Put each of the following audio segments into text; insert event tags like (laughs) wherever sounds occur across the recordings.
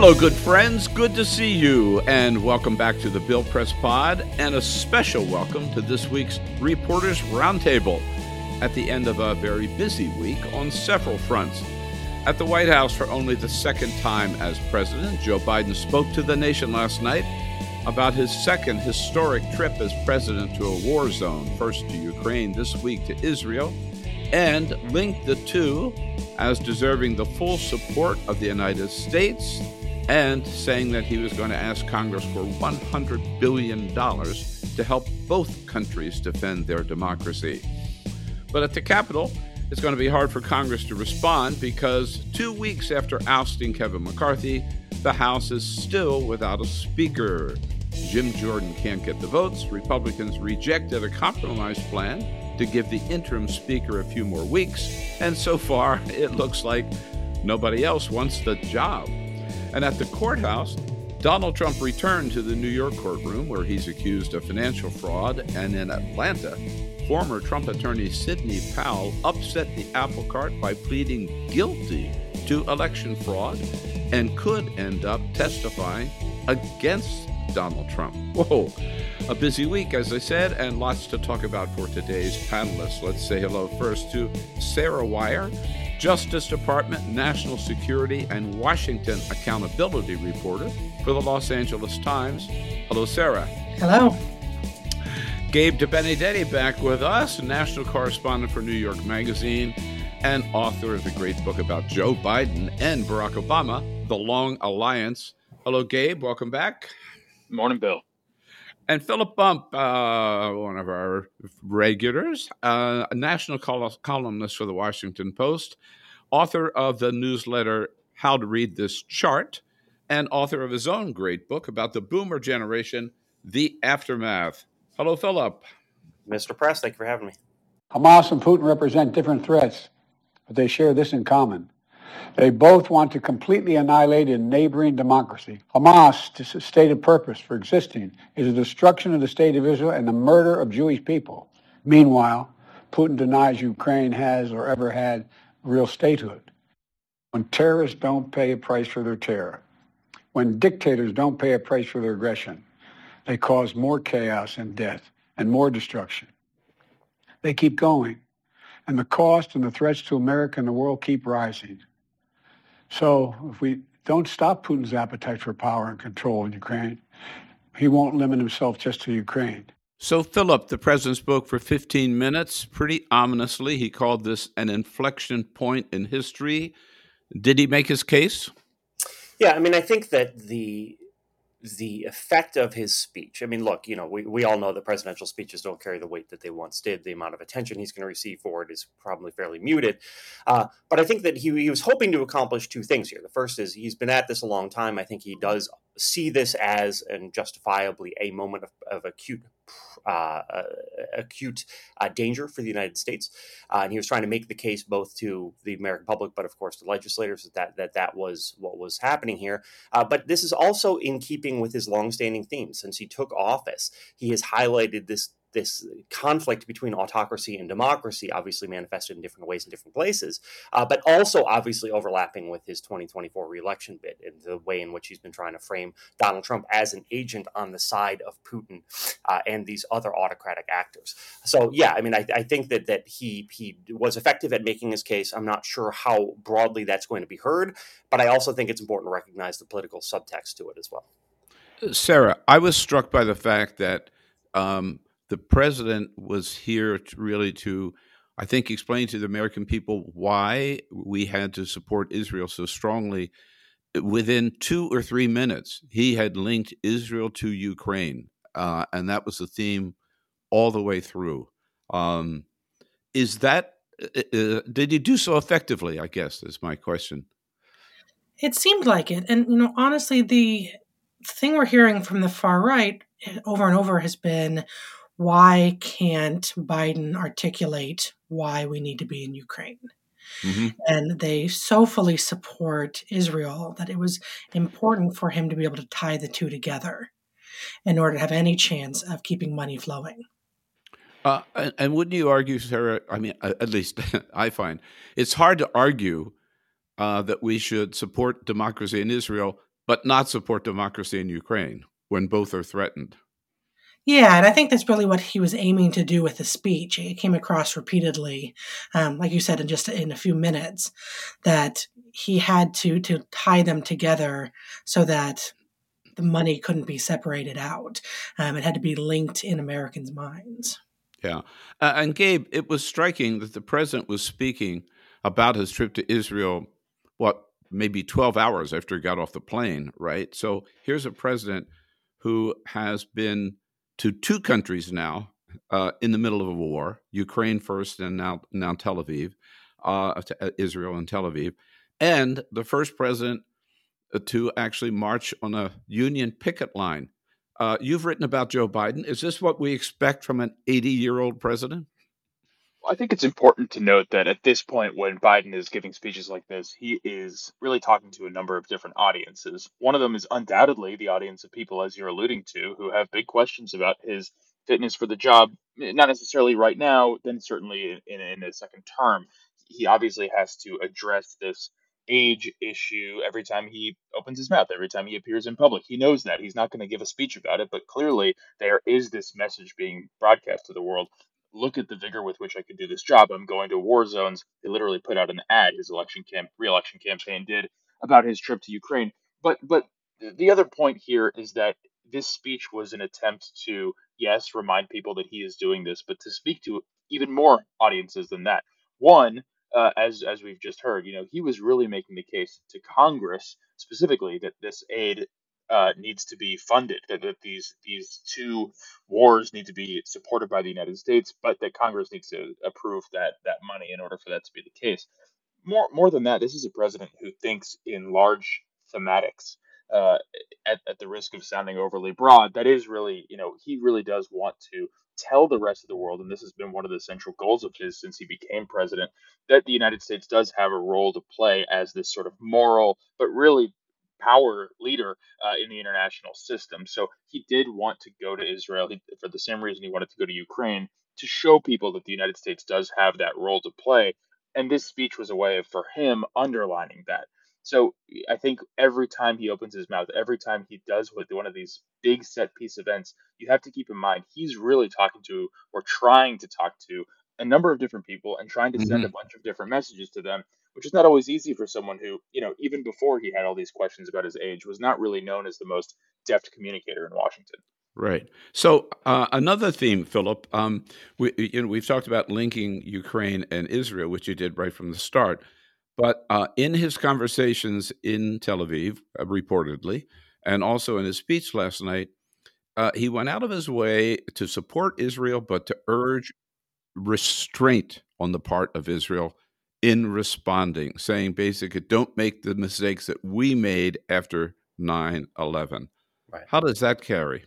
Hello, good friends. Good to see you, and welcome back to the Bill Press Pod, and a special welcome to this week's Reporters Roundtable at the end of a very busy week on several fronts. At the White House for only the second time as president, Joe Biden spoke to the nation last night about his second historic trip as president to a war zone, first to Ukraine, this week to Israel, and linked the two as deserving the full support of the United States and saying that he was going to ask Congress for $100 billion to help both countries defend their democracy. But at the Capitol, it's going to be hard for Congress to respond because two weeks after ousting Kevin McCarthy, the House is still without a speaker. Jim Jordan can't get the votes. Republicans rejected a compromise plan to give the interim speaker a few more weeks. And so far, (laughs) it looks like nobody else wants the job. And at the courthouse, Donald Trump returned to the New York courtroom where he's accused of financial fraud. And in Atlanta, former Trump attorney Sidney Powell upset the apple cart by pleading guilty to election fraud and could end up testifying against Donald Trump. Whoa, a busy week, as I said, and lots to talk about for today's panelists. Let's say hello first to Sarah Wire. Justice Department, National Security, and Washington Accountability Reporter for the Los Angeles Times. Hello, Sarah. Hello. Gabe DeBenedetti back with us, national correspondent for New York Magazine and author of the great book about Joe Biden and Barack Obama, The Long Alliance. Hello, Gabe. Welcome back. Morning, Bill. And Philip Bump, uh, one of our regulars, uh, a national col- columnist for the Washington Post, author of the newsletter How to Read This Chart, and author of his own great book about the boomer generation, The Aftermath. Hello, Philip. Mr. Press, thank you for having me. Hamas and Putin represent different threats, but they share this in common. They both want to completely annihilate a neighboring democracy. Hamas' stated purpose for existing is the destruction of the state of Israel and the murder of Jewish people. Meanwhile, Putin denies Ukraine has or ever had real statehood. When terrorists don't pay a price for their terror, when dictators don't pay a price for their aggression, they cause more chaos and death and more destruction. They keep going, and the cost and the threats to America and the world keep rising. So if we don't stop Putin's appetite for power and control in Ukraine, he won't limit himself just to Ukraine. So, Philip, the president spoke for 15 minutes. Pretty ominously, he called this an inflection point in history. Did he make his case? Yeah, I mean, I think that the the effect of his speech. I mean, look, you know, we, we all know that presidential speeches don't carry the weight that they once did. The amount of attention he's going to receive for it is probably fairly muted. Uh, but I think that he, he was hoping to accomplish two things here. The first is he's been at this a long time. I think he does see this as and justifiably a moment of, of acute uh, uh, acute uh, danger for the United States, uh, and he was trying to make the case both to the American public, but of course the legislators that that that was what was happening here. Uh, but this is also in keeping with his longstanding theme since he took office. He has highlighted this this conflict between autocracy and democracy, obviously manifested in different ways in different places, uh, but also obviously overlapping with his 2024 reelection bid and the way in which he's been trying to frame Donald Trump as an agent on the side of Putin uh, and these other autocratic actors. So yeah, I mean, I, I, think that that he he was effective at making his case. I'm not sure how broadly that's going to be heard, but I also think it's important to recognize the political subtext to it as well. Sarah, I was struck by the fact that. Um, the president was here to really to, I think, explain to the American people why we had to support Israel so strongly. Within two or three minutes, he had linked Israel to Ukraine, uh, and that was the theme all the way through. Um, is that uh, did he do so effectively? I guess is my question. It seemed like it, and you know, honestly, the thing we're hearing from the far right over and over has been, why can't Biden articulate why we need to be in Ukraine? Mm-hmm. And they so fully support Israel that it was important for him to be able to tie the two together in order to have any chance of keeping money flowing. Uh, and, and, wouldn't you argue, Sarah? I mean, at least (laughs) I find it's hard to argue uh, that we should support democracy in Israel, but not support democracy in Ukraine when both are threatened. Yeah, and I think that's really what he was aiming to do with the speech. It came across repeatedly, um, like you said, in just in a few minutes, that he had to to tie them together so that the money couldn't be separated out. Um, it had to be linked in Americans' minds. Yeah, uh, and Gabe, it was striking that the president was speaking about his trip to Israel. What maybe twelve hours after he got off the plane, right? So here's a president who has been to two countries now uh, in the middle of a war Ukraine first, and now, now Tel Aviv, uh, uh, Israel and Tel Aviv, and the first president uh, to actually march on a union picket line. Uh, you've written about Joe Biden. Is this what we expect from an 80 year old president? I think it's important to note that at this point, when Biden is giving speeches like this, he is really talking to a number of different audiences. One of them is undoubtedly the audience of people, as you're alluding to, who have big questions about his fitness for the job, eh, not necessarily right now, then certainly in, in a second term. He obviously has to address this age issue every time he opens his mouth, every time he appears in public. He knows that. He's not going to give a speech about it, but clearly there is this message being broadcast to the world look at the vigor with which I could do this job. I'm going to war zones. They literally put out an ad his election camp re-election campaign did about his trip to Ukraine. But but the other point here is that this speech was an attempt to yes remind people that he is doing this, but to speak to even more audiences than that. One, uh, as as we've just heard, you know, he was really making the case to Congress specifically that this aid uh, needs to be funded. That, that these these two wars need to be supported by the United States, but that Congress needs to approve that that money in order for that to be the case. More more than that, this is a president who thinks in large thematics. Uh, at, at the risk of sounding overly broad, that is really, you know, he really does want to tell the rest of the world, and this has been one of the central goals of his since he became president, that the United States does have a role to play as this sort of moral, but really power leader uh, in the international system. So he did want to go to Israel he, for the same reason he wanted to go to Ukraine to show people that the United States does have that role to play. And this speech was a way of, for him, underlining that. So I think every time he opens his mouth, every time he does one of these big set piece events, you have to keep in mind he's really talking to or trying to talk to a number of different people and trying to mm-hmm. send a bunch of different messages to them which is not always easy for someone who, you know, even before he had all these questions about his age, was not really known as the most deft communicator in Washington. Right. So uh, another theme, Philip, um, we you know we've talked about linking Ukraine and Israel, which you did right from the start. But uh, in his conversations in Tel Aviv, uh, reportedly, and also in his speech last night, uh, he went out of his way to support Israel, but to urge restraint on the part of Israel in responding, saying basically, don't make the mistakes that we made after 9 11. Right. How does that carry?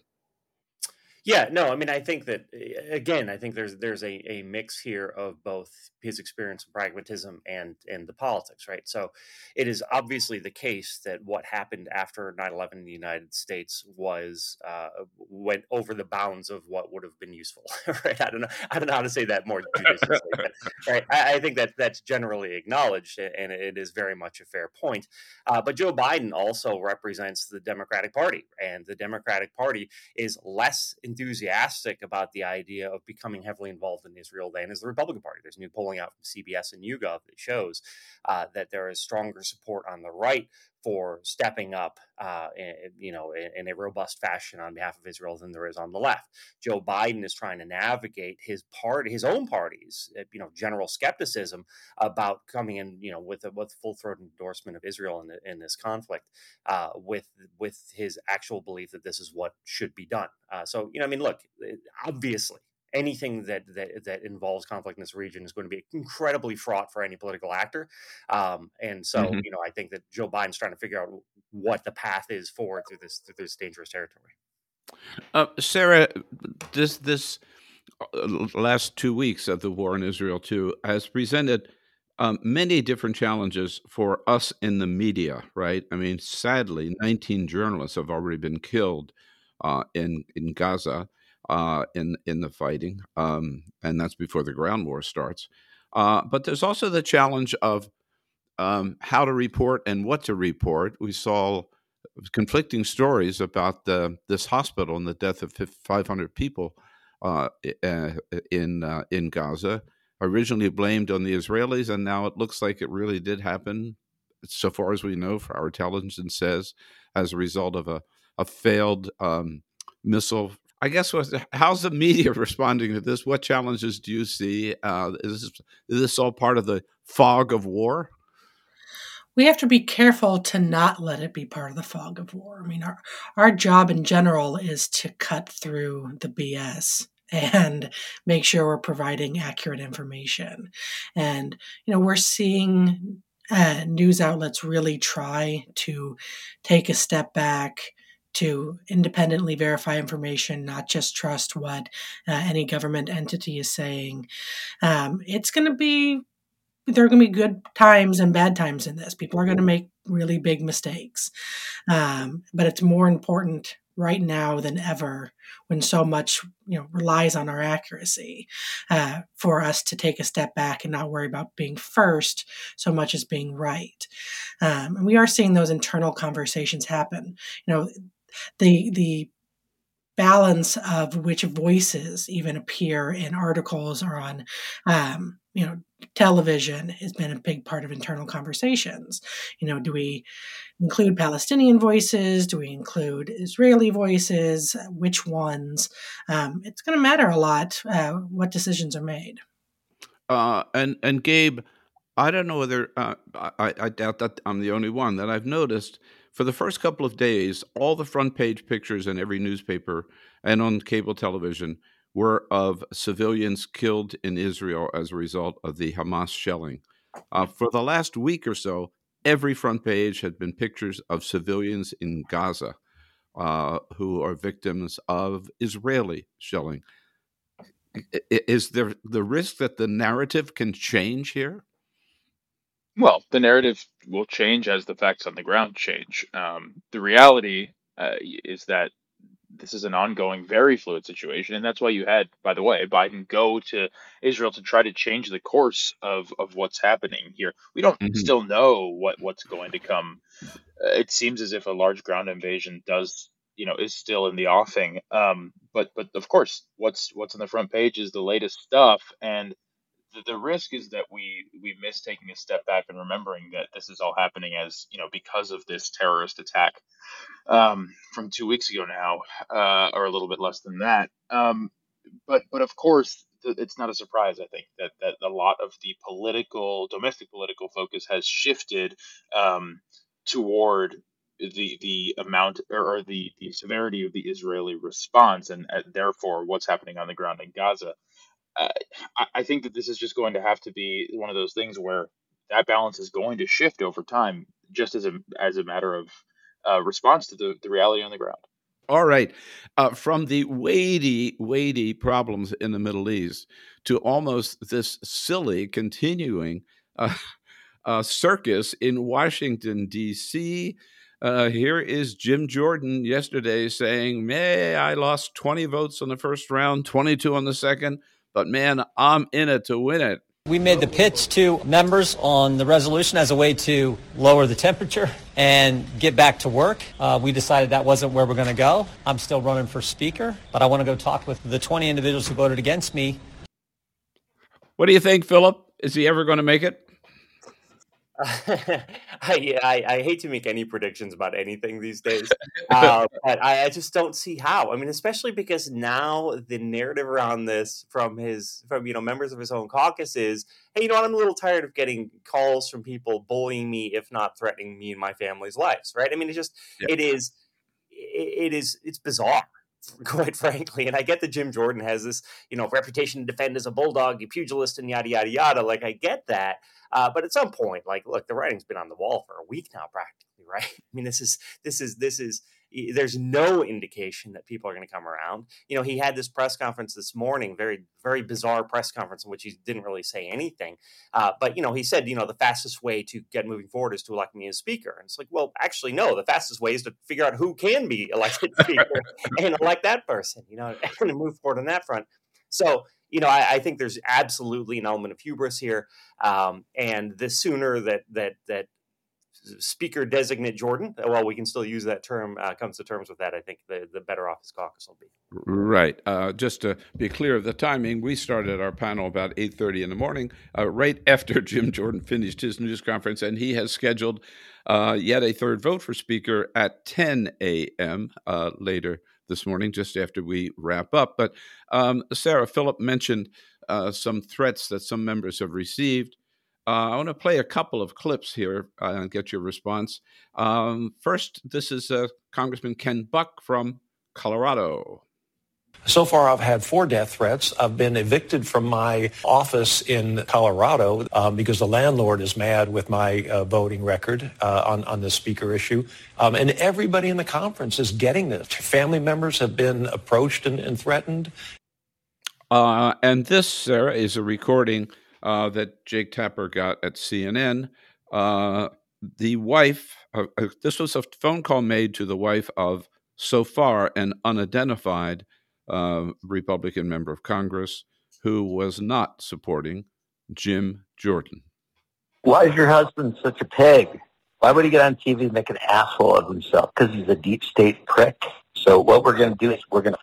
Yeah, no, I mean, I think that again, I think there's there's a, a mix here of both his experience and pragmatism and and the politics, right? So, it is obviously the case that what happened after 9/11 in the United States was uh, went over the bounds of what would have been useful, (laughs) right? I don't know, I don't know how to say that more judiciously, but, right? I, I, think that that's generally acknowledged, and it is very much a fair point. Uh, but Joe Biden also represents the Democratic Party, and the Democratic Party is less enthusiastic about the idea of becoming heavily involved in Israel than is the Republican Party. There's new polling out from CBS and YouGov that shows uh, that there is stronger support on the right for stepping up, uh, in, you know, in, in, a robust fashion on behalf of Israel than there is on the left. Joe Biden is trying to navigate his part, his own party's, uh, you know, general skepticism about coming in, you know, with a with full throated endorsement of Israel in, in this conflict, uh, with with his actual belief that this is what should be done. Uh, so, you know, I mean, look, obviously, anything that, that that involves conflict in this region is going to be incredibly fraught for any political actor. Um, and so, mm-hmm. you know, I think that Joe Biden's trying to figure out what the path is forward through this through this dangerous territory. Uh, Sarah, this this uh, last two weeks of the war in Israel too has presented um, many different challenges for us in the media. Right? I mean, sadly, 19 journalists have already been killed uh, in in Gaza uh, in in the fighting, um, and that's before the ground war starts. Uh, but there's also the challenge of um, how to report and what to report. We saw conflicting stories about the, this hospital and the death of 500 people uh, in uh, in Gaza. Originally blamed on the Israelis, and now it looks like it really did happen, so far as we know, for our intelligence says, as a result of a, a failed um, missile. I guess how's the media (laughs) responding to this? What challenges do you see? Uh, is, this, is this all part of the fog of war? we have to be careful to not let it be part of the fog of war. I mean, our, our job in general is to cut through the BS and make sure we're providing accurate information. And, you know, we're seeing uh, news outlets really try to take a step back to independently verify information, not just trust what uh, any government entity is saying. Um, it's going to be there are going to be good times and bad times in this. People are going to make really big mistakes. Um, but it's more important right now than ever when so much you know relies on our accuracy uh, for us to take a step back and not worry about being first so much as being right um, and we are seeing those internal conversations happen you know the the balance of which voices even appear in articles or on um, you know television has been a big part of internal conversations. You know, do we include Palestinian voices? Do we include Israeli voices? Which ones? Um, it's going to matter a lot uh, what decisions are made. Uh, and and Gabe, I don't know whether uh, I, I doubt that I'm the only one that I've noticed. For the first couple of days, all the front page pictures in every newspaper and on cable television were of civilians killed in Israel as a result of the Hamas shelling. Uh, for the last week or so, every front page had been pictures of civilians in Gaza uh, who are victims of Israeli shelling. Is there the risk that the narrative can change here? Well, the narrative will change as the facts on the ground change. Um, the reality uh, is that this is an ongoing, very fluid situation, and that's why you had, by the way, Biden go to Israel to try to change the course of of what's happening here. We don't mm-hmm. still know what what's going to come. Uh, it seems as if a large ground invasion does, you know, is still in the offing. Um, but but of course, what's what's on the front page is the latest stuff, and the, the risk is that we we miss taking a step back and remembering that this is all happening as you know because of this terrorist attack um, from two weeks ago now, uh, or a little bit less than that. Um, but but of course, it's not a surprise. I think that that a lot of the political, domestic political focus has shifted um, toward the the amount or, or, the the severity of the Israeli response, and uh, therefore what's happening on the ground in Gaza. Uh, I, think that this is just going to have to be one of those things where that balance is going to shift over time, just as a as a matter of uh, response to the, the reality on the ground. All right. Uh, from the weighty, weighty problems in the Middle East to almost this silly continuing uh, (laughs) uh, circus in Washington, D.C. Uh, here is Jim Jordan yesterday saying, May I lost 20 votes on the first round, 22 on the second, but man, I'm in it to win it. We made the pitch to members on the resolution as a way to lower the temperature and get back to work. Uh, we decided that wasn't where we're going to go. I'm still running for speaker, but I want to go talk with the 20 individuals who voted against me. What do you think, Philip? Is he ever going to make it? (laughs) I, I, I hate to make any predictions about anything these days, (laughs) uh, but I, I, just don't see how. I mean, especially because now the narrative around this from his from you know members of his own caucus is, hey, you know what? I'm a little tired of getting calls from people bullying me, if not threatening me and my family's lives. Right? I mean, it just yeah. it is it, it is it's bizarre. (laughs) quite frankly. And I get that Jim Jordan has this, you know, reputation to defend as a bulldog, a pugilist, and yada yada yada. Like I get that, uh, but at some point, like, look, the writing's been on the wall for a week now, practically, (laughs) right? I mean, this is this is this is there's no indication that people are going to come around. You know, he had this press conference this morning, very, very bizarre press conference in which he didn't really say anything. Uh, but, you know, he said, you know, the fastest way to get moving forward is to elect me as speaker. And it's like, well, actually, no, the fastest way is to figure out who can be elected (laughs) speaker and elect that person, you know, (laughs) and move forward on that front. So, you know, I, I, think there's absolutely an element of hubris here, um, and the sooner that that that Speaker designate Jordan, well, we can still use that term, uh, comes to terms with that, I think the, the better off his caucus will be. Right. Uh, just to be clear of the timing, we started our panel about 8.30 in the morning, uh, right after (laughs) Jim Jordan finished his news conference, and he has scheduled uh, yet a third vote for Speaker at 10 a.m. Uh, later this morning, just after we wrap up. But um, Sarah, Philip mentioned uh, some threats that some members have received. Uh, I want to play a couple of clips here uh, and get your response. Um, first, this is uh, Congressman Ken Buck from Colorado. So far, I've had four death threats. I've been evicted from my office in Colorado um, because the landlord is mad with my uh, voting record uh, on, on the speaker issue. Um, and everybody in the conference is getting this. Family members have been approached and, and threatened. Uh, and this, Sarah, is a recording uh, that Jake Tapper got at CNN. Uh, the wife, uh, this was a phone call made to the wife of so far an unidentified uh, Republican member of Congress who was not supporting Jim Jordan. Why is your husband such a pig? Why would he get on TV and make an asshole of himself? Because he's a deep state prick. So what we're going to do is we're going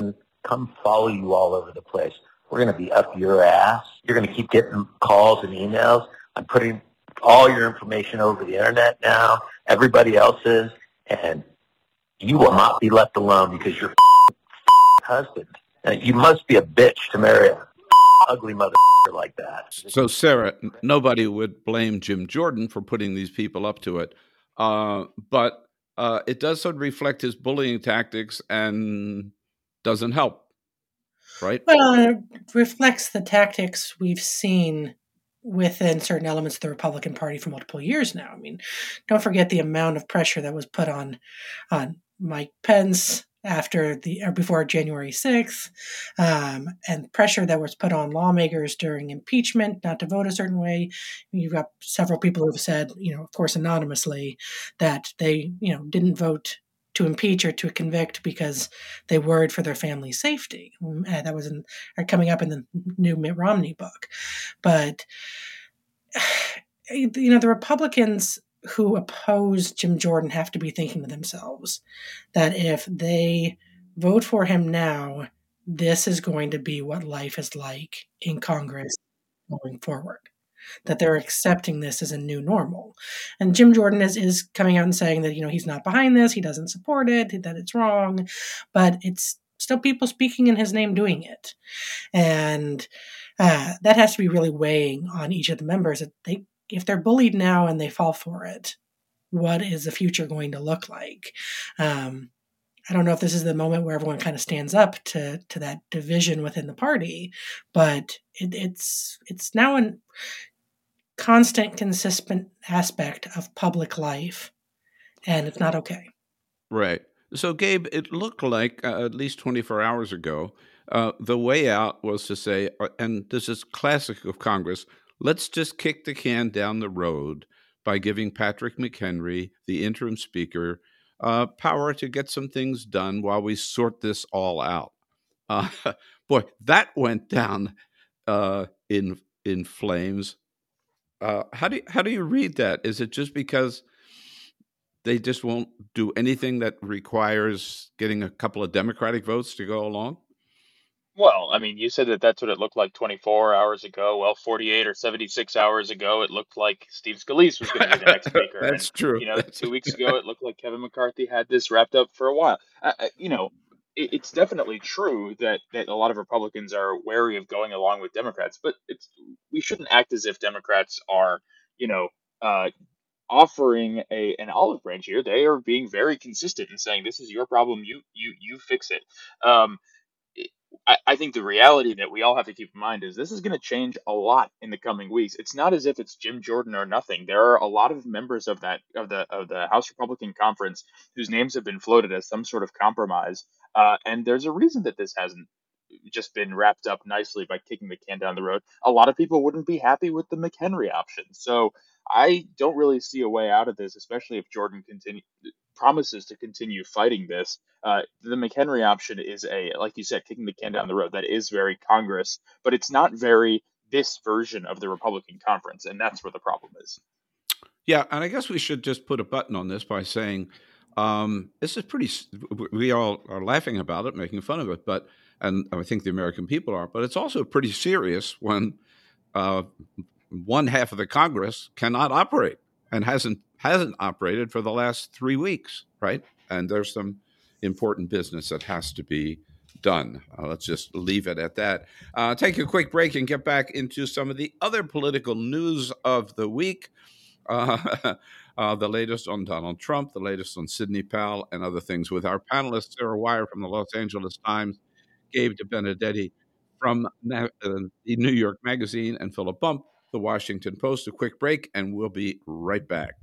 to come follow you all over the place. We're going to be up your ass. You're going to keep getting calls and emails. I'm putting all your information over the internet now. Everybody else is. And you will not be left alone because you're a (laughs) husband. And you must be a bitch to marry a (laughs) ugly mother like that. So, Sarah, nobody would blame Jim Jordan for putting these people up to it. Uh, but uh, it does sort of reflect his bullying tactics and doesn't help right? Well, it reflects the tactics we've seen within certain elements of the Republican Party for multiple years now. I mean, don't forget the amount of pressure that was put on on Mike Pence after the or before January 6th, um, and pressure that was put on lawmakers during impeachment not to vote a certain way. You've got several people who have said, you know, of course, anonymously, that they, you know, didn't vote to impeach or to convict because they worried for their family's safety. Mm, uh, that was in, coming up in the new Mitt Romney book. But, (sighs) you know, the Republicans who oppose Jim Jordan have to be thinking to themselves that if they vote for him now, this is going to be what life is like in Congress going forward that they're accepting this as a new normal. And Jim Jordan is, is coming out and saying that, you know, he's not behind this, he doesn't support it, that it's wrong, but it's still people speaking in his name doing it. And uh, that has to be really weighing on each of the members. That they, if they're bullied now and they fall for it, what is the future going to look like? Um, I don't know if this is the moment where everyone kind of stands up to to that division within the party, but it, it's it's now an constant, consistent aspect of public life, and it's not okay. Right. So, Gabe, it looked like uh, at least 24 hours ago, uh, the way out was to say, uh, and this is classic of Congress, let's just kick the can down the road by giving Patrick McHenry, the interim speaker, uh, power to get some things done while we sort this all out. Uh, (laughs) boy, that went down uh, in in flames uh, how do you, how do you read that? Is it just because they just won't do anything that requires getting a couple of Democratic votes to go along? Well, I mean, you said that that's what it looked like 24 hours ago. Well, 48 or 76 hours ago, it looked like Steve Scalise was going to be the next (laughs) speaker. that's and, true. You know, that's two weeks ago, it looked like Kevin McCarthy had this wrapped up for a while. I, you know, it, it's definitely true that that a lot of Republicans are wary of going along with Democrats, but it's we shouldn't act as if Democrats are, you know, uh, offering a an olive branch here. They are being very consistent in saying this is your problem. You you you fix it. Um, I, I think the reality that we all have to keep in mind is this is going to change a lot in the coming weeks. It's not as if it's Jim Jordan or nothing. There are a lot of members of that of the of the House Republican Conference whose names have been floated as some sort of compromise, uh, and there's a reason that this hasn't just been wrapped up nicely by kicking the can down the road. A lot of people wouldn't be happy with the McHenry option, so I don't really see a way out of this, especially if Jordan continue promises to continue fighting this. Uh, the McHenry option is a, like you said, kicking the can down the road. That is very Congress, but it's not very this version of the Republican conference, and that's where the problem is. Yeah, and I guess we should just put a button on this by saying um, this is pretty. We all are laughing about it, making fun of it, but and I think the American people are, but it's also pretty serious when uh, one half of the Congress cannot operate and hasn't hasn't operated for the last three weeks, right? And there's some important business that has to be done. Uh, let's just leave it at that. Uh, take a quick break and get back into some of the other political news of the week. Uh, (laughs) uh, the latest on Donald Trump, the latest on Sidney Powell, and other things with our panelists, Sarah Wire from the Los Angeles Times, Gabe DeBenedetti from uh, the New York Magazine, and Philip Bump the Washington Post. A quick break, and we'll be right back.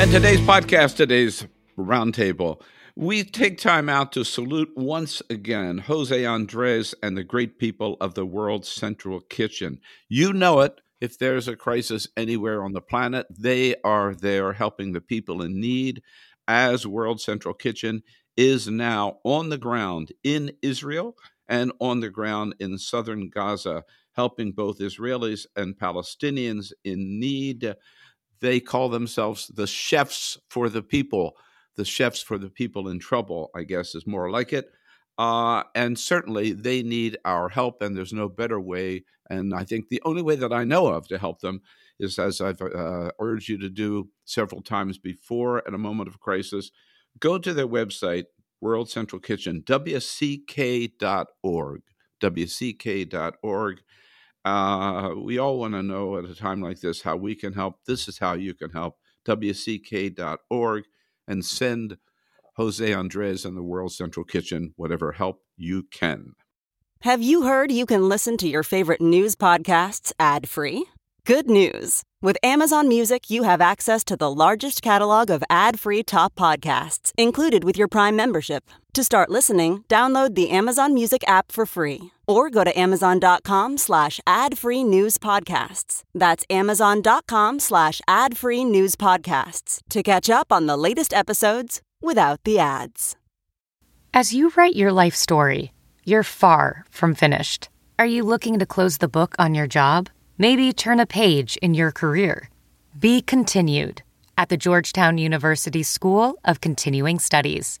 And today's podcast, today's roundtable, we take time out to salute once again Jose Andres and the great people of the World Central Kitchen. You know it. If there's a crisis anywhere on the planet, they are there helping the people in need, as World Central Kitchen is now on the ground in Israel and on the ground in southern Gaza, helping both Israelis and Palestinians in need. They call themselves the chefs for the people. The chefs for the people in trouble, I guess, is more like it. Uh, and certainly they need our help, and there's no better way. And I think the only way that I know of to help them is, as I've uh, urged you to do several times before at a moment of crisis, go to their website, World Central Kitchen, wck.org. wck.org. Uh, we all want to know at a time like this how we can help. This is how you can help. wck.org and send Jose Andres and the World Central Kitchen whatever help you can. Have you heard you can listen to your favorite news podcasts ad free? Good news. With Amazon Music, you have access to the largest catalog of ad-free top podcasts included with your Prime membership. To start listening, download the Amazon Music app for free or go to amazon.com slash ad-free news podcasts. That's amazon.com slash ad-free news podcasts to catch up on the latest episodes without the ads. As you write your life story, you're far from finished. Are you looking to close the book on your job? Maybe turn a page in your career. Be continued at the Georgetown University School of Continuing Studies.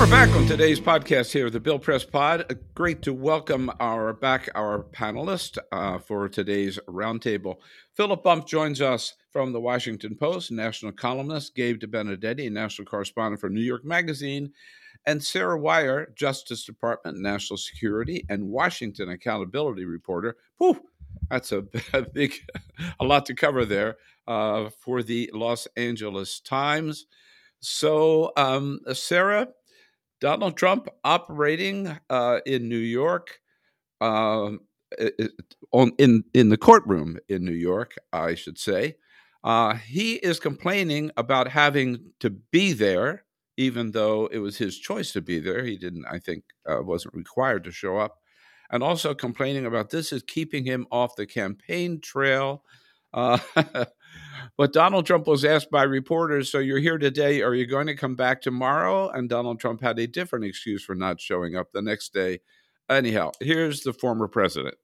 We're back on today's podcast here, the Bill Press Pod. Uh, great to welcome our back our panelist uh, for today's roundtable. Philip Bump joins us from the Washington Post, national columnist Gabe DeBenedetti, national correspondent for New York Magazine, and Sarah Wire, Justice Department, National Security, and Washington Accountability Reporter. Whew, that's a, (laughs) a big, a lot to cover there uh, for the Los Angeles Times. So, um, Sarah, Donald Trump operating uh, in New York, uh, on in in the courtroom in New York, I should say. Uh, he is complaining about having to be there, even though it was his choice to be there. He didn't, I think, uh, wasn't required to show up, and also complaining about this is keeping him off the campaign trail. (laughs) But Donald Trump was asked by reporters, So you're here today. Are you going to come back tomorrow? And Donald Trump had a different excuse for not showing up the next day. Anyhow, here's the former president.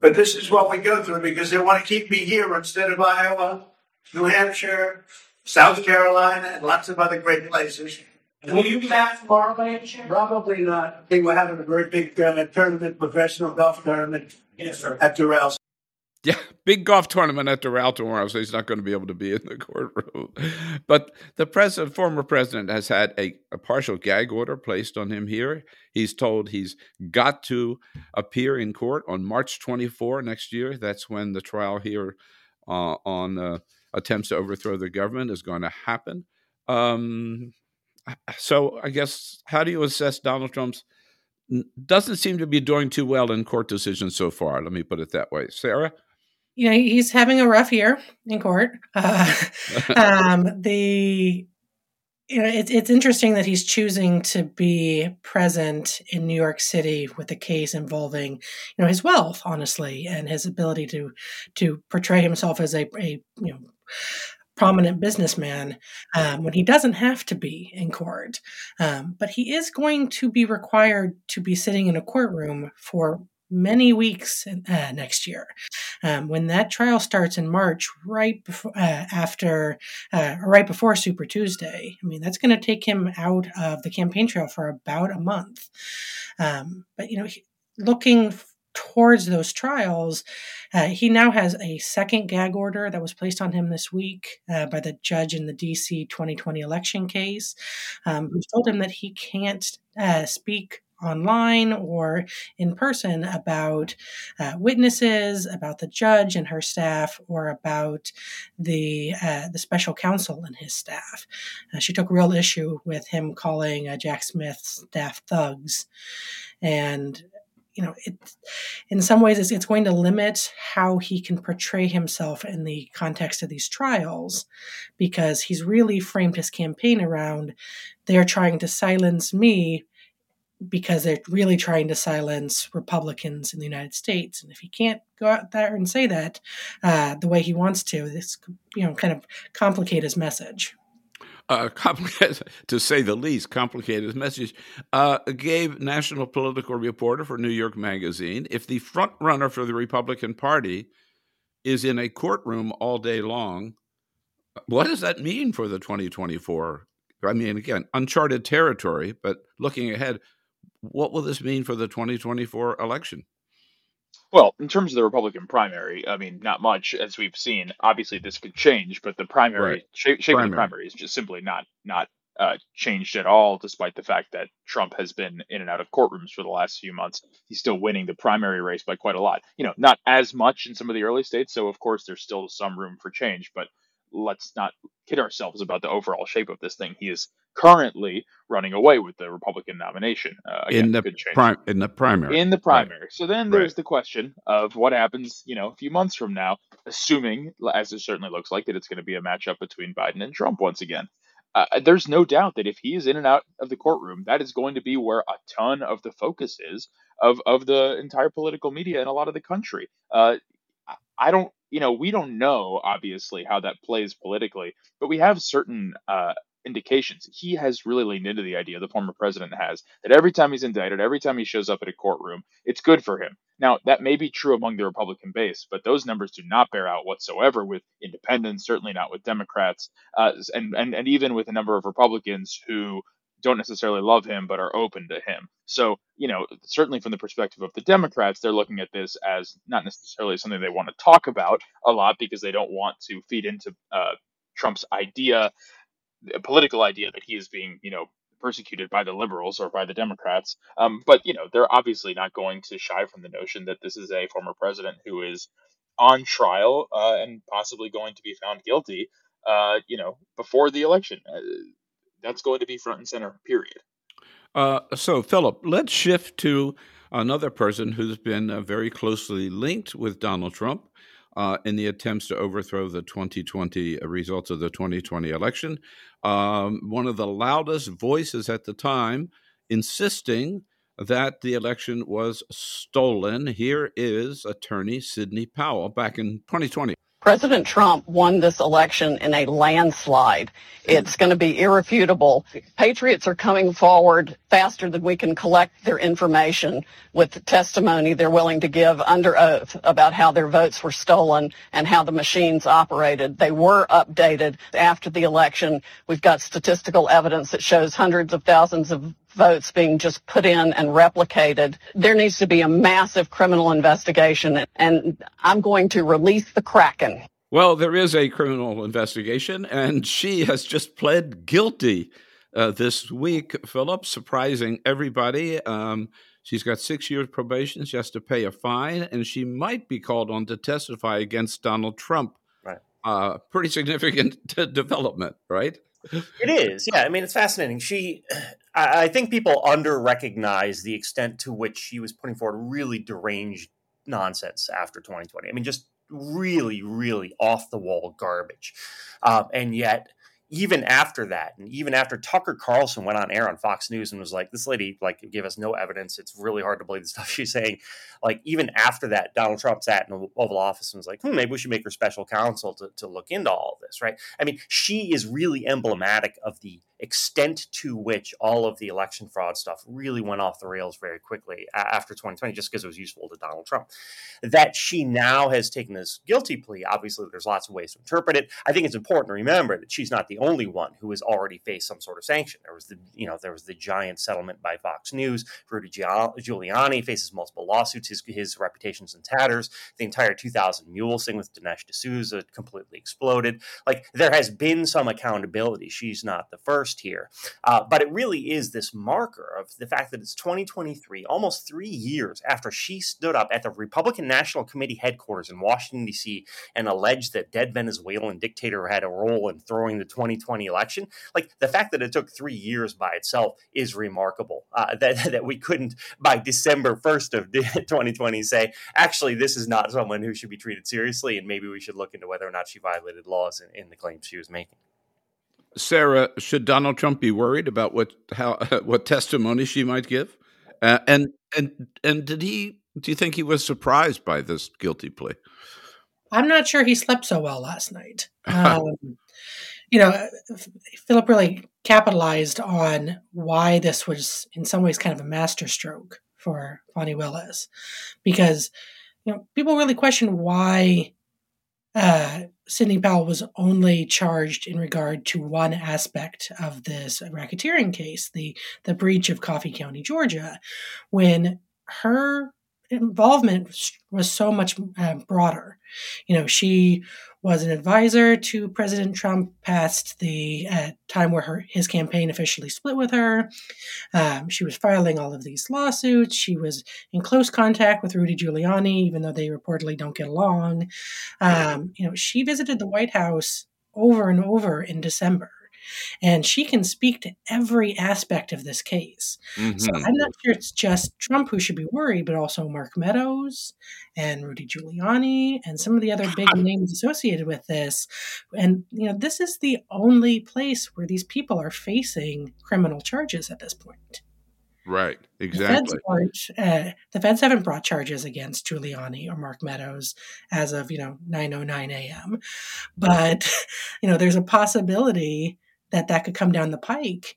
But this is what we go through because they want to keep me here instead of Iowa. New Hampshire, South Carolina, and lots of other great places. Will you be back tomorrow by? Probably not. I think we're having a very big uh, tournament, professional golf tournament yes, sir. at Doral. Yeah, big golf tournament at Doral tomorrow, so he's not going to be able to be in the (laughs) courtroom. But the president, former president, has had a, a, partial gag order placed on him here. He's told he's got to appear in court on March 24 next year. That's when the trial here uh, on uh, attempts to overthrow the government is going to happen. Um, so I guess how do you assess Donald Trump's doesn't seem to be doing too well in court decisions so far. Let me put it that way, Sarah. You know he's having a rough year in court. Uh, (laughs) um, the you know it's it's interesting that he's choosing to be present in New York City with a case involving you know his wealth, honestly, and his ability to to portray himself as a, a you know prominent businessman um, when he doesn't have to be in court. Um, but he is going to be required to be sitting in a courtroom for many weeks uh, next year. Um, when that trial starts in March, right before, uh, after, uh, right before Super Tuesday, I mean, that's going to take him out of the campaign trail for about a month. Um, but, you know, looking towards those trials, uh, he now has a second gag order that was placed on him this week uh, by the judge in the DC 2020 election case, um, who told him that he can't uh, speak online or in person about uh, witnesses, about the judge and her staff, or about the uh, the special counsel and his staff. Uh, she took real issue with him calling uh, Jack Smith's staff thugs, and you know, it, in some ways, it's, it's going to limit how he can portray himself in the context of these trials, because he's really framed his campaign around they're trying to silence me because they're really trying to silence Republicans in the United States. And if he can't go out there and say that uh, the way he wants to, this you know kind of complicate his message uh, (laughs) to say the least, complicated his message, uh, Gabe national political reporter for New York Magazine. If the front runner for the Republican Party is in a courtroom all day long, what does that mean for the 2024? I mean, again, uncharted territory, but looking ahead, what will this mean for the 2024 election? Well, in terms of the Republican primary, I mean, not much as we've seen. Obviously, this could change, but the primary right. shape, shape primary. of the primary is just simply not not uh, changed at all, despite the fact that Trump has been in and out of courtrooms for the last few months. He's still winning the primary race by quite a lot. You know, not as much in some of the early states, so of course there's still some room for change, but let's not kid ourselves about the overall shape of this thing. He is currently running away with the Republican nomination uh, again, in the prim- in the primary. In the primary. Right. So then there's right. the question of what happens, you know, a few months from now, assuming, as it certainly looks like, that it's going to be a matchup between Biden and Trump once again. Uh, there's no doubt that if he is in and out of the courtroom, that is going to be where a ton of the focus is of of the entire political media in a lot of the country. Uh, I don't, you know, we don't know obviously how that plays politically, but we have certain uh, indications. He has really leaned into the idea, the former president has, that every time he's indicted, every time he shows up at a courtroom, it's good for him. Now, that may be true among the Republican base, but those numbers do not bear out whatsoever with independents, certainly not with Democrats, uh, and, and, and even with a number of Republicans who don't necessarily love him but are open to him. So, you know, certainly from the perspective of the Democrats, they're looking at this as not necessarily something they want to talk about a lot because they don't want to feed into uh, Trump's idea political idea that he is being, you know, persecuted by the liberals or by the Democrats. Um, but you know, they're obviously not going to shy from the notion that this is a former president who is on trial uh, and possibly going to be found guilty. Uh, you know, before the election, uh, that's going to be front and center. Period. Uh, so, Philip, let's shift to another person who's been uh, very closely linked with Donald Trump uh, in the attempts to overthrow the 2020 uh, results of the 2020 election. Um, one of the loudest voices at the time insisting that the election was stolen. Here is attorney Sidney Powell back in 2020. President Trump won this election in a landslide. It's going to be irrefutable. Patriots are coming forward faster than we can collect their information with the testimony they're willing to give under oath about how their votes were stolen and how the machines operated. They were updated after the election. We've got statistical evidence that shows hundreds of thousands of votes being just put in and replicated. There needs to be a massive criminal investigation, and I'm going to release the Kraken. Well, there is a criminal investigation, and she has just pled guilty uh, this week, Philip, surprising everybody. Um, she's got six years probation. She has to pay a fine, and she might be called on to testify against Donald Trump. Right. Uh, pretty significant (laughs) development, right? It is, yeah. I mean, it's fascinating. She, I, I think people under recognize the extent to which she was putting forward really deranged nonsense after 2020. I mean, just really, really off the wall garbage. Um, and yet, even after that, and even after Tucker Carlson went on air on Fox News and was like, "This lady like gave us no evidence. It's really hard to believe the stuff (laughs) she's saying." Like even after that, Donald Trump sat in the Oval Office and was like, "Hmm, maybe we should make her special counsel to to look into all of this." Right? I mean, she is really emblematic of the extent to which all of the election fraud stuff really went off the rails very quickly after 2020, just because it was useful to Donald Trump. That she now has taken this guilty plea, obviously, there's lots of ways to interpret it. I think it's important to remember that she's not the only one who has already faced some sort of sanction. There was the, you know, there was the giant settlement by Fox News. Rudy Giuliani faces multiple lawsuits. His, his reputation's in tatters. The entire 2000 Mule thing with Dinesh D'Souza completely exploded. Like there has been some accountability. She's not the first first here. Uh, but it really is this marker of the fact that it's 2023, almost three years after she stood up at the Republican National Committee headquarters in Washington, D.C., and alleged that dead Venezuelan dictator had a role in throwing the 2020 election. Like the fact that it took three years by itself is remarkable. Uh, (laughs) that, that we couldn't, by December 1st of (laughs) 2020, say, actually, this is not someone who should be treated seriously, and maybe we should look into whether or not she violated laws in, in the claims she was making. Sarah, should Donald Trump be worried about what how (laughs) what testimony she might give? Uh, and and and did he? Do you think he was surprised by this guilty plea? I'm not sure he slept so well last night. (laughs) Um, you know, Philip really capitalized on why this was, in some ways, kind of a masterstroke for Fani Willis, because you know people really question why uh, Sidney Powell was only charged in regard to one aspect of this racketeering case, the the breach of Coffee County, Georgia, when her involvement was so much uh, broader. You know, she was an advisor to President Trump past the uh, time where her his campaign officially split with her. Um, she was filing all of these lawsuits. She was in close contact with Rudy Giuliani, even though they reportedly don't get along. Um, you know, she visited the White House over and over in December and she can speak to every aspect of this case. Mm-hmm. So I'm not sure it's just Trump who should be worried, but also Mark Meadows and Rudy Giuliani and some of the other big (laughs) names associated with this. And you know, this is the only place where these people are facing criminal charges at this point. Right, exactly. The feds, uh, the feds, haven't brought charges against Giuliani or Mark Meadows as of you know 9:09 a.m. But (laughs) you know, there's a possibility that that could come down the pike.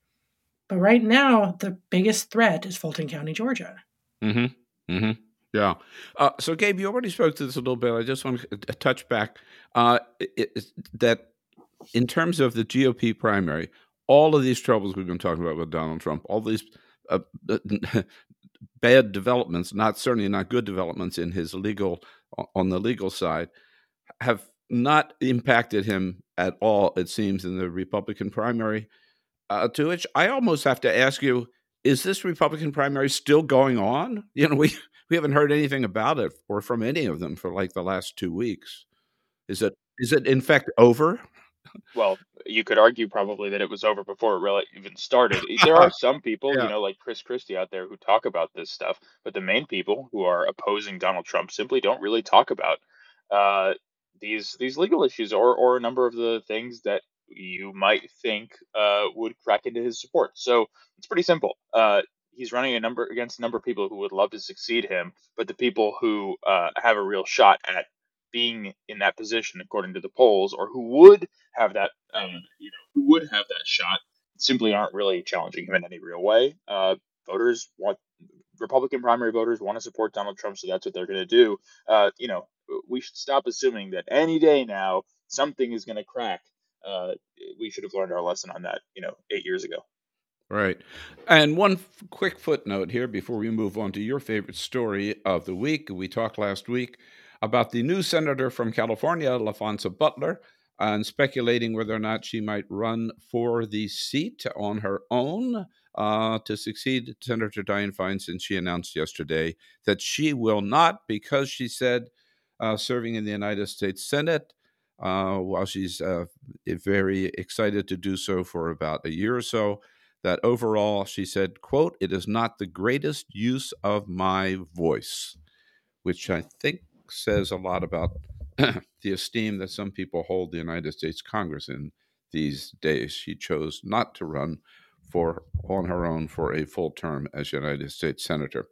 But right now, the biggest threat is Fulton County, Georgia. Mm-hmm. Mm-hmm. Yeah. Uh, so, Gabe, you already spoke to this a little bit. I just want to touch back uh, it, it, that in terms of the GOP primary, all of these troubles we've been talking about with Donald Trump, all these uh, (laughs) bad developments, not certainly not good developments in his legal on the legal side, have not impacted him at all, it seems, in the Republican primary. Uh, to which I almost have to ask you: Is this Republican primary still going on? (laughs) You know, we we haven't heard anything about it or from any of them for like the last two weeks. Is it is it in fact over? Well, you could argue probably that it was over before it really even started. (laughs) There are some people, yeah. you know, like Chris Christie out there who talk about this stuff, but the main people who are opposing Donald Trump simply don't really talk about uh, these these legal issues or or a number of the things that you might think uh, would crack into his support. So it's pretty simple. Uh, he's running a number against a number of people who would love to succeed him, but the people who uh, have a real shot at being in that position according to the polls, or who would have that, um, you know, who would have that shot, simply aren't really challenging him in any real way. Uh, voters want Republican primary voters want to support Donald Trump, so that's what they're going to do. Uh, you know, we should stop assuming that any day now something is going to crack. Uh, we should have learned our lesson on that, you know, eight years ago. Right. And one f- quick footnote here before we move on to your favorite story of the week. We talked last week about the new senator from California, Laphonza Butler, and speculating whether or not she might run for the seat on her own uh, to succeed Senator Dianne Feinstein. She announced yesterday that she will not, because she said uh, serving in the United States Senate, uh, while she's uh, very excited to do so for about a year or so, that overall, she said, quote, it is not the greatest use of my voice, which I think says a lot about (clears throat) the esteem that some people hold the United States Congress in these days. She chose not to run for on her own for a full term as United States Senator.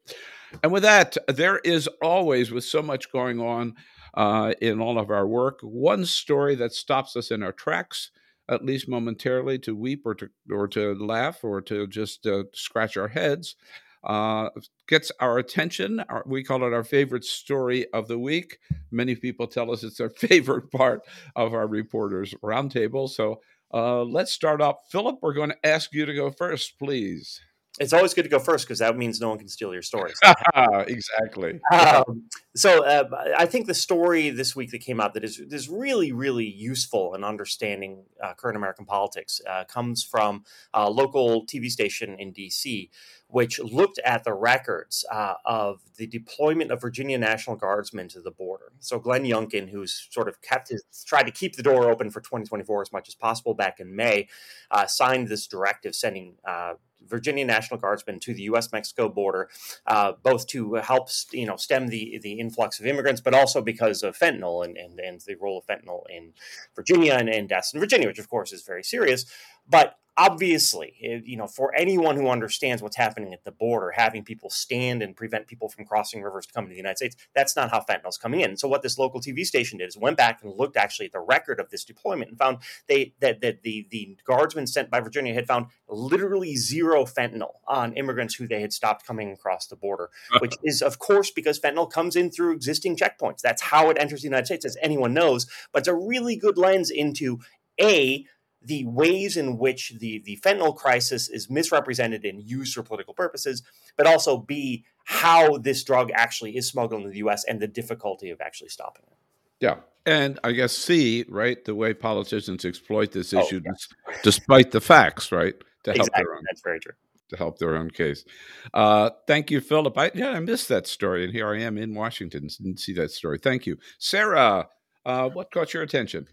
And with that, there is always, with so much going on uh, in all of our work, one story that stops us in our tracks, at least momentarily, to weep or to or to laugh or to just uh, scratch our heads. Uh, gets our attention. Our, we call it our favorite story of the week. Many people tell us it's their (laughs) favorite part of our reporters roundtable. So uh, let's start off. Philip, we're going to ask you to go first, please. It's always good to go first because that means no one can steal your stories. (laughs) exactly. Um, so uh, I think the story this week that came out that is is really really useful in understanding uh, current American politics uh, comes from a local TV station in D.C which looked at the records uh, of the deployment of Virginia National Guardsmen to the border. So Glenn Youngkin, who's sort of kept his tried to keep the door open for 2024 as much as possible back in May, uh, signed this directive sending uh, Virginia National Guardsmen to the U.S. Mexico border, uh, both to help you know stem the the influx of immigrants, but also because of fentanyl and, and, and the role of fentanyl in Virginia and, and deaths in Virginia, which of course is very serious. But obviously, eh, you know, for anyone who understands what's happening at the border, having people stand and prevent people from crossing rivers to come to the United States, that's not how fentanyl's coming in. So what this local TV station did is went back and looked actually at the record of this deployment and found they that, that the the guardsmen sent by Virginia had found literally zero fentanyl on immigrants who they had stopped coming across the border, uh-huh. which is of course because fentanyl comes in through existing checkpoints. That's how it enters the United States, as anyone knows. But it's a really good lens into a the ways in which the, the fentanyl crisis is misrepresented and used for political purposes, but also B, how this drug actually is smuggled into the US and the difficulty of actually stopping it. Yeah. And I guess C, right, the way politicians exploit this oh, issue oh, yeah. despite the facts, right? To help exactly. their own, That's very true. To help their own case. Uh, thank you, Philip. I, yeah, I missed that story. And here I am in Washington. Didn't see that story. Thank you. Sarah, uh, what caught your attention?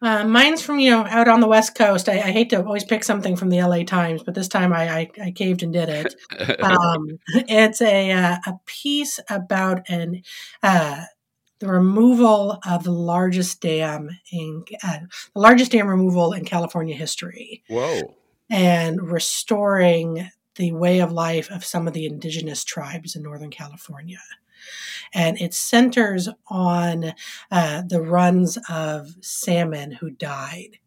Uh, mine's from you know out on the west coast. I, I, hate to always pick something from the LA Times, but this time I, I, I caved and did it. (laughs) Um, it's a uh, a piece about an uh, the removal of the largest dam in uh, the largest dam removal in California history. Whoa! And restoring the way of life of some of the indigenous tribes in Northern California and it centers on uh, the runs of salmon who died.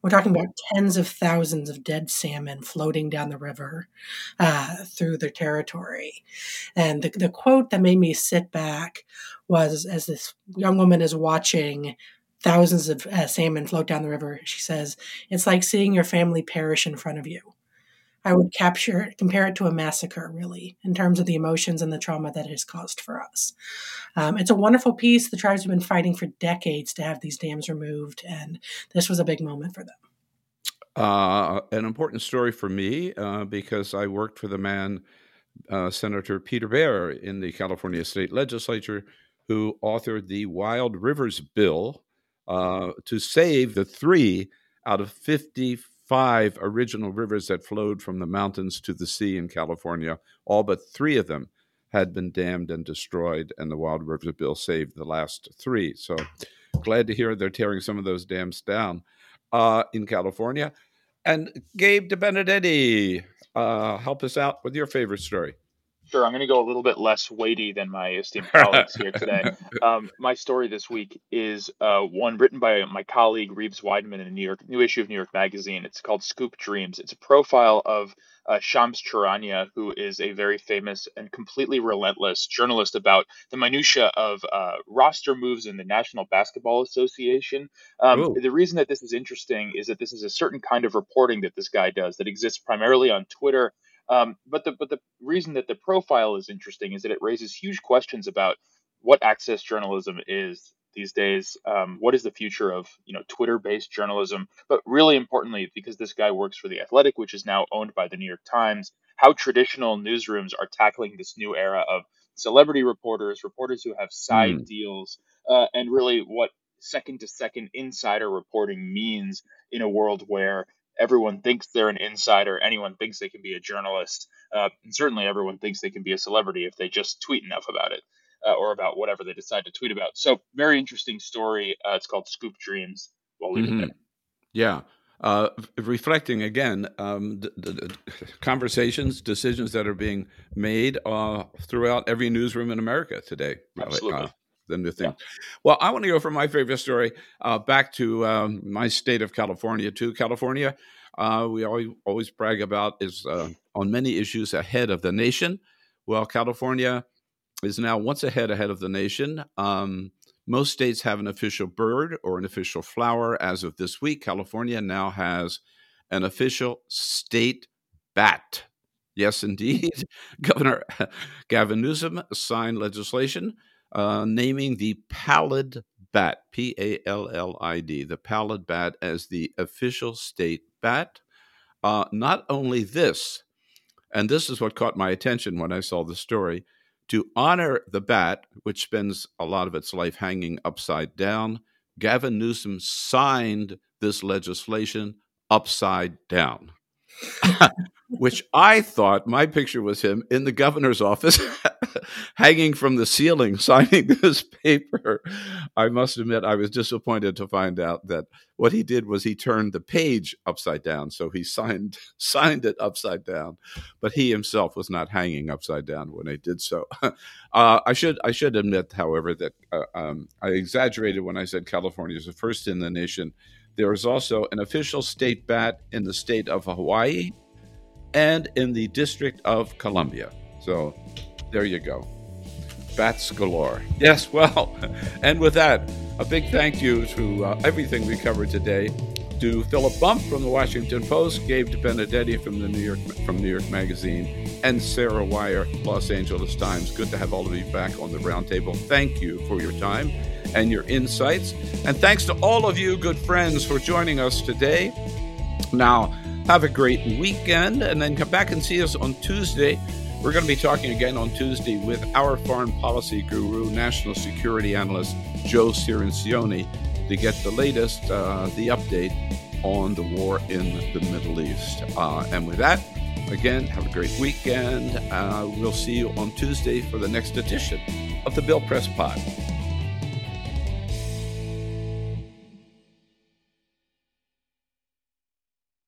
We're talking about tens of thousands of dead salmon floating down the river uh, through their territory. And the, the quote that made me sit back was as this young woman is watching thousands of uh, salmon float down the river, she says, It's like seeing your family perish in front of you. I would capture compare it to a massacre, really, in terms of the emotions and the trauma that it has caused for us. Um, it's a wonderful piece. The tribes have been fighting for decades to have these dams removed, and this was a big moment for them. Uh, an important story for me uh, because I worked for the man, uh, Senator Peter Behr, in the California State Legislature, who authored the Wild Rivers Bill uh, to save the three out of 50 five original rivers that flowed from the mountains to the sea in California. All but three of them had been dammed and destroyed, and the Wild Rivers Bill saved the last three. So glad to hear they're tearing some of those dams down uh, in California. And Gabe DeBenedetti, uh, help us out with your favorite story. Sure, I'm going to go a little bit less weighty than my esteemed (laughs) colleagues here today. Um, my story this week is uh, one written by my colleague Reeves Wiedemann in a New York new issue of New York Magazine. It's called Scoop Dreams. It's a profile of uh, Shams Charania, who is a very famous and completely relentless journalist about the minutia of uh, roster moves in the National Basketball Association. Um, the reason that this is interesting is that this is a certain kind of reporting that this guy does that exists primarily on Twitter um, but the but the reason that the profile is interesting is that it raises huge questions about what access journalism is these days. Um, what is the future of you know Twitter-based journalism? But really importantly, because this guy works for the Athletic, which is now owned by the New York Times, how traditional newsrooms are tackling this new era of celebrity reporters, reporters who have side mm. deals, uh, and really what second to second insider reporting means in a world where everyone thinks they're an insider. Anyone thinks they can be a journalist. Uh, and certainly everyone thinks they can be a celebrity if they just tweet enough about it uh, or about whatever they decide to tweet about. So, very interesting story. Uh, it's called Scoop Dreams. We'll leave mm-hmm. it there. Yeah. Uh, reflecting again um, the, the, the, conversations, decisions that are being made uh, throughout every newsroom in America today. Absolutely. Uh, than to think. Yeah. Well, I want to go from my favorite story uh, back to um, my state of California, too. California, uh, we always, always brag about, is uh, on many issues ahead of the nation. Well, California is now once ahead ahead of the nation. Um, most states have an official bird or an official flower. As of this week, California now has an official state bat. Yes, indeed. (laughs) Governor Gavin Newsom signed legislation uh, naming the pallid bat, P A L L I D, the pallid bat as the official state bat. Uh, not only this, and this is what caught my attention when I saw the story, to honor the bat, which spends a lot of its life hanging upside down, Gavin Newsom signed this legislation upside down. (laughs) which I thought my picture was him in the governor's office, (laughs) hanging from the ceiling, (laughs) signing this paper. I must admit, I was disappointed to find out that what he did was he turned the page upside down. So he signed signed it upside down, but he himself was not hanging upside down when he did so. Uh, I should I should admit, however, that uh, um, I exaggerated when I said California is the first in the nation. There is also an official state bat in the state of Hawaii and in the District of Columbia. So there you go. Bats galore. (laughs) Yes, well, (laughs) and with that, a big thank you to uh, everything we covered today. To Philip Bump from the Washington Post, Gabe Benedetti from the New York from New York Magazine, and Sarah Wire, Los Angeles Times. Good to have all of you back on the roundtable. Thank you for your time and your insights, and thanks to all of you, good friends, for joining us today. Now, have a great weekend and then come back and see us on Tuesday. We're going to be talking again on Tuesday with our foreign policy guru, national security analyst Joe Cirincione, to get the latest, uh, the update on the war in the Middle East. Uh, and with that, again, have a great weekend. Uh, we'll see you on Tuesday for the next edition of the Bill Press Pod.